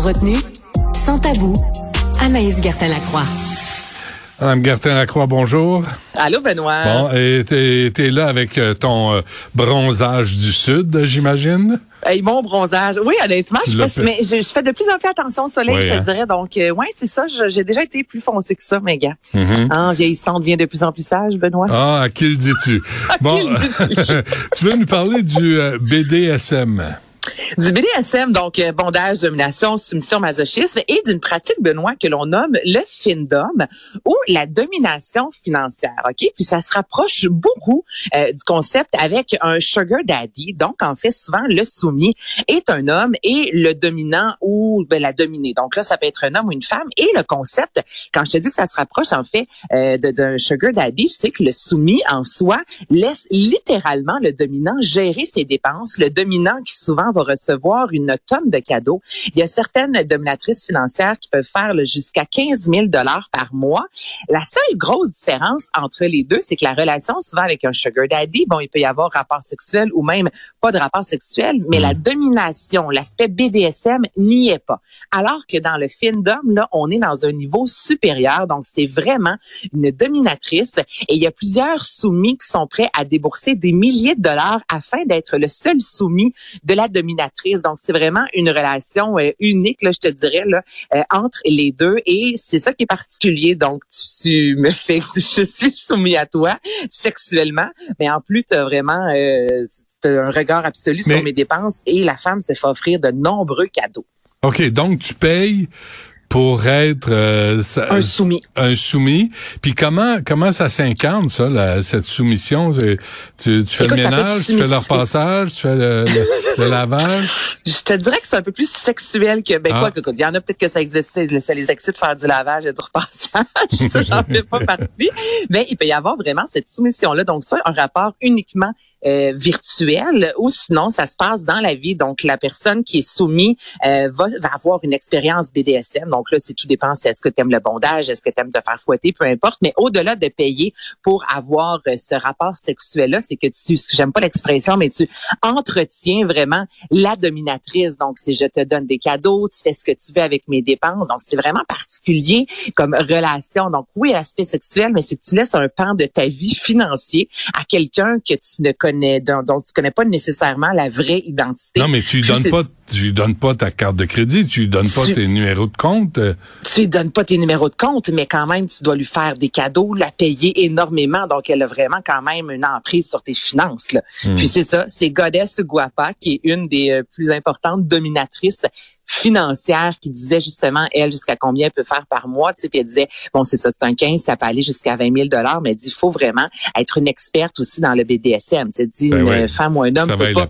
Sans retenue, sans tabou, Anaïs Gertin-Lacroix. Madame Gertin-Lacroix, bonjour. Allô, Benoît. Bon, et t'es, là avec euh, ton euh, bronzage du Sud, j'imagine? Hey, mon bronzage. Oui, honnêtement, je, mais je, fais de plus en plus attention au soleil, je te hein? dirais. Donc, euh, ouais, c'est ça. J'ai déjà été plus foncé que ça, mes gars. Mm-hmm. En vieillissant, devient de plus en plus sage, Benoît. Ah, à qui le dis-tu? bon, tu veux nous parler du BDSM? Du BDSM, donc euh, bondage, domination, soumission, masochisme, et d'une pratique, Benoît, que l'on nomme le findom ou la domination financière. Ok, puis ça se rapproche beaucoup euh, du concept avec un sugar daddy. Donc, en fait, souvent le soumis est un homme et le dominant ou ben, la dominée. Donc là, ça peut être un homme ou une femme. Et le concept, quand je te dis que ça se rapproche en fait euh, d'un sugar daddy, c'est que le soumis en soi laisse littéralement le dominant gérer ses dépenses. Le dominant qui souvent va recevoir une tonne de cadeaux. Il y a certaines dominatrices financières qui peuvent faire jusqu'à 15 000 dollars par mois. La seule grosse différence entre les deux, c'est que la relation souvent avec un sugar daddy, bon, il peut y avoir rapport sexuel ou même pas de rapport sexuel, mais la mm. domination, l'aspect BDSM n'y est pas. Alors que dans le findom, là, on est dans un niveau supérieur, donc c'est vraiment une dominatrice et il y a plusieurs soumis qui sont prêts à débourser des milliers de dollars afin d'être le seul soumis de la dominatrice. Donc, c'est vraiment une relation euh, unique, là, je te dirais, là, euh, entre les deux. Et c'est ça qui est particulier. Donc, tu, me fais, je suis soumis à toi sexuellement, mais en plus, tu as vraiment euh, un regard absolu sur mes dépenses et la femme s'est fait offrir de nombreux cadeaux. OK, donc tu payes pour être euh, un soumis. Un soumis. Puis comment comment ça s'incarne ça, cette soumission? Tu, tu fais le ménage, tu fais le repassage, tu fais le, lavage? Je te dirais que c'est un peu plus sexuel que ben ah. quoi. Il y en a peut-être que ça existe, ça les excite de faire du lavage et du repassage. j'en fais pas partie. Mais il peut y avoir vraiment cette soumission là. Donc ça, un rapport uniquement euh, virtuel ou sinon ça se passe dans la vie. Donc la personne qui est soumise euh, va, va, avoir une expérience BDSM. Donc là, c'est tout dépend si est-ce que tu aimes le bondage, est-ce que tu aimes te faire fouetter, peu importe. Mais au-delà de payer pour avoir euh, ce rapport sexuel-là, c'est que tu, j'aime pas l'expression, mais tu entretiens vraiment la dominatrice. Donc c'est je te donne des cadeaux, tu fais ce que tu veux avec mes dépenses. Donc c'est vraiment particulier comme relation. Donc oui, l'aspect sexuel, mais c'est que tu laisses un pan de ta vie financier à quelqu'un que tu ne connais donc tu connais pas nécessairement la vraie identité. Non, mais tu lui donnes pas, tu lui donnes pas ta carte de crédit, tu lui donnes pas tes numéros de compte. Tu lui donnes pas tes numéros de compte, mais quand même, tu dois lui faire des cadeaux, la payer énormément, donc elle a vraiment quand même une emprise sur tes finances. Là. Hmm. Puis c'est ça, c'est Goddess Guapa qui est une des euh, plus importantes dominatrices financière qui disait justement, elle, jusqu'à combien elle peut faire par mois. Tu sais, puis elle disait, bon, c'est ça, c'est un 15, ça peut aller jusqu'à 20 000 dollars, mais elle dit, il faut vraiment être une experte aussi dans le BDSM. Tu sais, dit, ben une femme ou un homme peut pas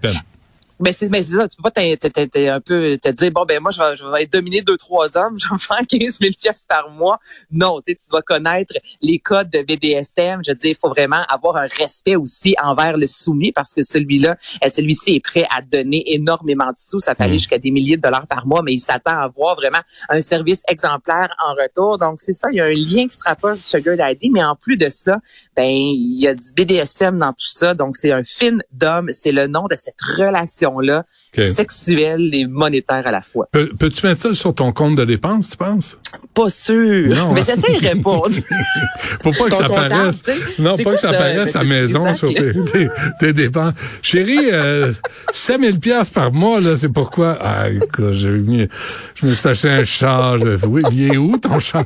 mais c'est ça, tu peux pas t'es un peu te dire bon ben moi je vais, je vais être dominé deux trois hommes, je vais faire 15 000 pièces par mois. Non, tu sais tu dois connaître les codes de BDSM. Je veux dire, il faut vraiment avoir un respect aussi envers le soumis parce que celui-là, euh, celui-ci est prêt à donner énormément de sous. Ça peut aller mm. jusqu'à des milliers de dollars par mois, mais il s'attend à avoir vraiment un service exemplaire en retour. Donc c'est ça, il y a un lien qui se rapproche du sugar daddy, mais en plus de ça, ben il y a du BDSM dans tout ça. Donc c'est un fin d'homme, c'est le nom de cette relation là sexuelle et monétaire à la fois. Peux-tu mettre ça sur ton compte de dépenses, tu penses? Pas sûr. Non, mais hein? j'essaie de répondre. Faut pas que ça apparaisse. Non, pas que ça apparaisse à maison sur tes, dépenses. Chérie, euh, 5000 pièces par mois, là, c'est pourquoi? Ah, écoute, j'ai mis, je me suis acheté un char. oui, il est où ton char?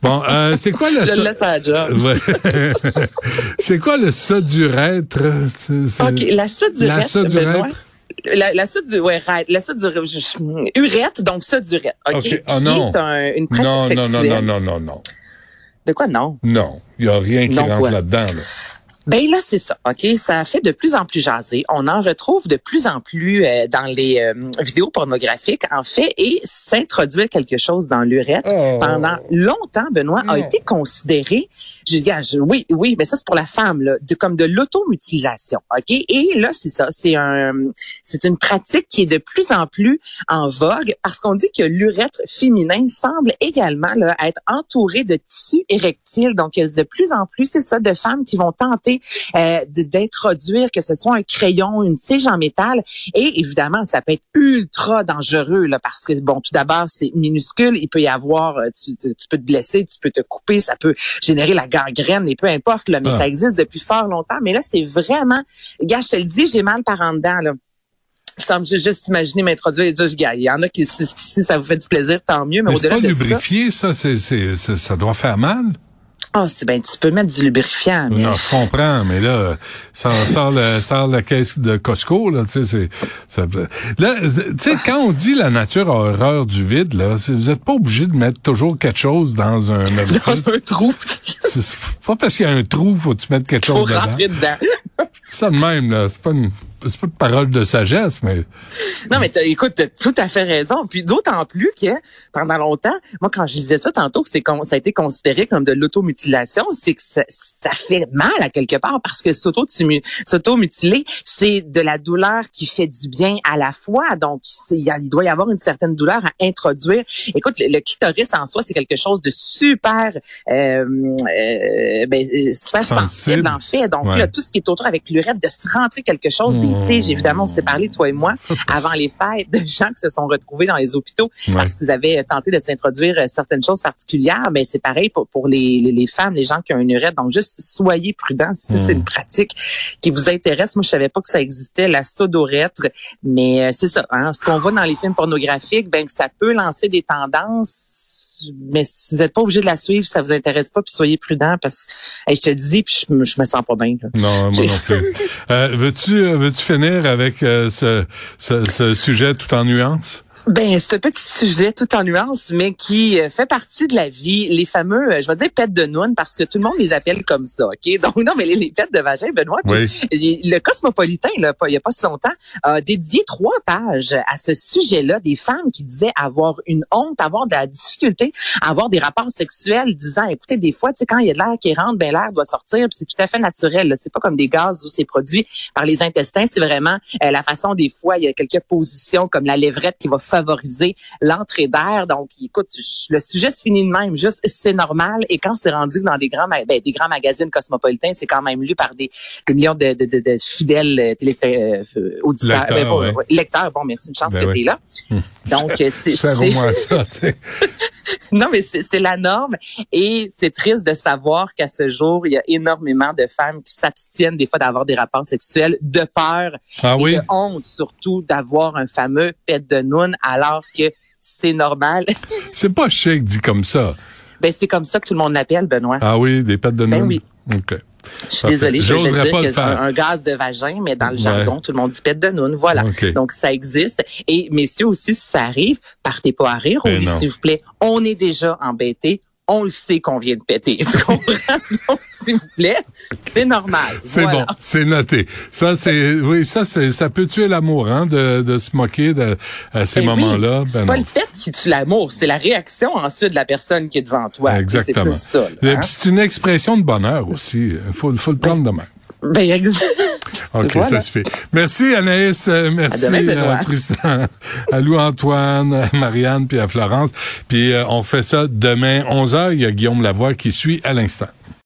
Bon, euh, c'est quoi le... Je le laisse à la c'est quoi le ça du être? OK, la ça du la ça du la, la du ouais, la du urette, donc ça durette, ok, okay. Oh, non. un, une pratique non, sexuelle. Non, non, non, non, non, non. De quoi? Non Non, il y a rien qui rentre là-dedans. Là. Ben là, c'est ça. OK? Ça fait de plus en plus jaser. On en retrouve de plus en plus euh, dans les euh, vidéos pornographiques, en fait, et s'introduire quelque chose dans l'urètre oh. pendant longtemps, Benoît, a été considéré, je dis, oui, oui, mais ça, c'est pour la femme, là, de, comme de l'automutilation. OK? Et là, c'est ça. C'est un, c'est une pratique qui est de plus en plus en vogue parce qu'on dit que l'urètre féminin semble également là, être entouré de tissus érectiles. Donc, il y a de plus en plus, c'est ça, de femmes qui vont tenter euh, d'introduire que ce soit un crayon, une tige en métal. Et évidemment, ça peut être ultra dangereux là, parce que bon, tout d'abord, c'est minuscule. Il peut y avoir, euh, tu, peux te blesser, tu peux te couper, ça peut générer la gangrène et peu importe. Là, mais ah. ça existe depuis fort longtemps. Mais là, c'est vraiment, gars, je te le dis, j'ai mal par en dedans. Là. Ça me juste imaginer m'introduire et dire, il y en a qui, si, ça vous fait du plaisir, tant mieux. Mais, mais au-delà de lubrifié, ça, ça, c'est, ça doit faire mal. Ah, oh, c'est ben tu peux mettre du lubrifiant. Mais... Non, je comprends, mais là, ça sort, le, sort la caisse de Costco, là, tu sais, c'est, là, tu sais, quand on dit la nature a horreur du vide, là, vous êtes pas obligé de mettre toujours quelque chose dans un Dans un trou. c'est pas parce qu'il y a un trou, faut que tu mettes quelque chose dedans. dedans. ça de même, là, c'est pas une c'est pas de parole de sagesse, mais. Non, mais écoute, t'as tout à fait raison. Puis d'autant plus que pendant longtemps, moi, quand je disais ça tantôt, que c'est ça a été considéré comme de l'automutilation, c'est que ça, ça, fait mal à quelque part parce que s'auto-mutiler, c'est de la douleur qui fait du bien à la fois. Donc, il doit y avoir une certaine douleur à introduire. Écoute, le, clitoris en soi, c'est quelque chose de super, euh, euh, ben, euh, super sensible. en fait. Donc, là, tout ce qui est autour avec l'urètre, de se rentrer quelque chose, mmh évidemment, on s'est parlé, toi et moi, avant les fêtes, de gens qui se sont retrouvés dans les hôpitaux parce qu'ils avaient tenté de s'introduire euh, certaines choses particulières. Mais c'est pareil pour, pour les, les, femmes, les gens qui ont une urètre. Donc, juste soyez prudents si c'est une pratique qui vous intéresse. Moi, je savais pas que ça existait, la sodorètre. Mais euh, c'est ça, hein, ce qu'on voit dans les films pornographiques, ben ça peut lancer des tendances mais si vous n'êtes pas obligé de la suivre, ça vous intéresse pas, puis soyez prudent parce que je te dis, puis je, je me sens pas bien. Non, moi non plus. euh, veux-tu veux-tu finir avec euh, ce, ce, ce sujet tout en nuances? Ben, ce petit sujet tout en nuance, mais qui euh, fait partie de la vie, les fameux, euh, je vais dire pètes de noun parce que tout le monde les appelle comme ça, ok? Donc non, mais les, les pètes de vagin, Benoît. le Cosmopolitain, là, il y a pas si longtemps, a dédié trois pages à ce sujet-là, des femmes qui disaient avoir une honte, avoir de la difficulté avoir des rapports sexuels, disant, écoutez, des fois, tu sais, quand il y a de l'air qui rentre, ben l'air doit sortir, puis c'est tout à fait naturel. C'est pas comme des gaz ou c'est produit par les intestins, c'est vraiment euh, la façon des fois, il y a quelques positions comme la lèvrette qui va favoriser l'entrée d'air. Donc, écoute, le sujet se finit de même. Juste, c'est normal. Et quand c'est rendu dans des grands, ben, des grands magazines cosmopolitains, c'est quand même lu par des, millions de, de, de, fidèles euh, téléspectateurs, euh, auditeurs, lecteurs. Ben, lecteurs. Bon, merci, une chance ben que tu es là. Hum. Donc, euh, c'est... ça, non, mais c'est la norme. Et c'est triste de savoir qu'à ce jour, il y a énormément de femmes qui s'abstiennent des fois d'avoir des rapports sexuels de peur ah et de honte, surtout d'avoir un fameux pet de noun alors que c'est normal. c'est pas chic dit comme ça. Ben, c'est comme ça que tout le monde l'appelle, Benoît. Ah oui, des pets de noun? Ben oui. OK. Je suis désolée, je vais dire que un, gaz de vagin, mais dans le jargon, tout le monde dit pète de noun, voilà. Donc ça existe. Et messieurs aussi, si ça arrive, partez pas à rire, ben s'il vous plaît. On est déjà embêtés on le sait qu'on vient de péter. Tu comprends? Donc, s'il vous plaît, c'est normal. C'est bon, c'est noté. Ça, c'est, oui, ça, c'est, ça peut tuer l'amour, hein, de, de se moquer de, à ces ben moments-là. Ben c'est pas le fait qui tue l'amour, c'est la réaction ensuite de la personne qui est devant toi. Exactement. C'est hein? C'est une expression de bonheur aussi. Il faut, faut le prendre de main. Ben, exact. OK, ça se fait. Merci Anaïs, euh, merci à euh, Tristan, à Louis-Antoine, à Marianne puis à Florence. Puis euh, on fait ça demain 11h, il y a Guillaume Lavoie qui suit à l'instant.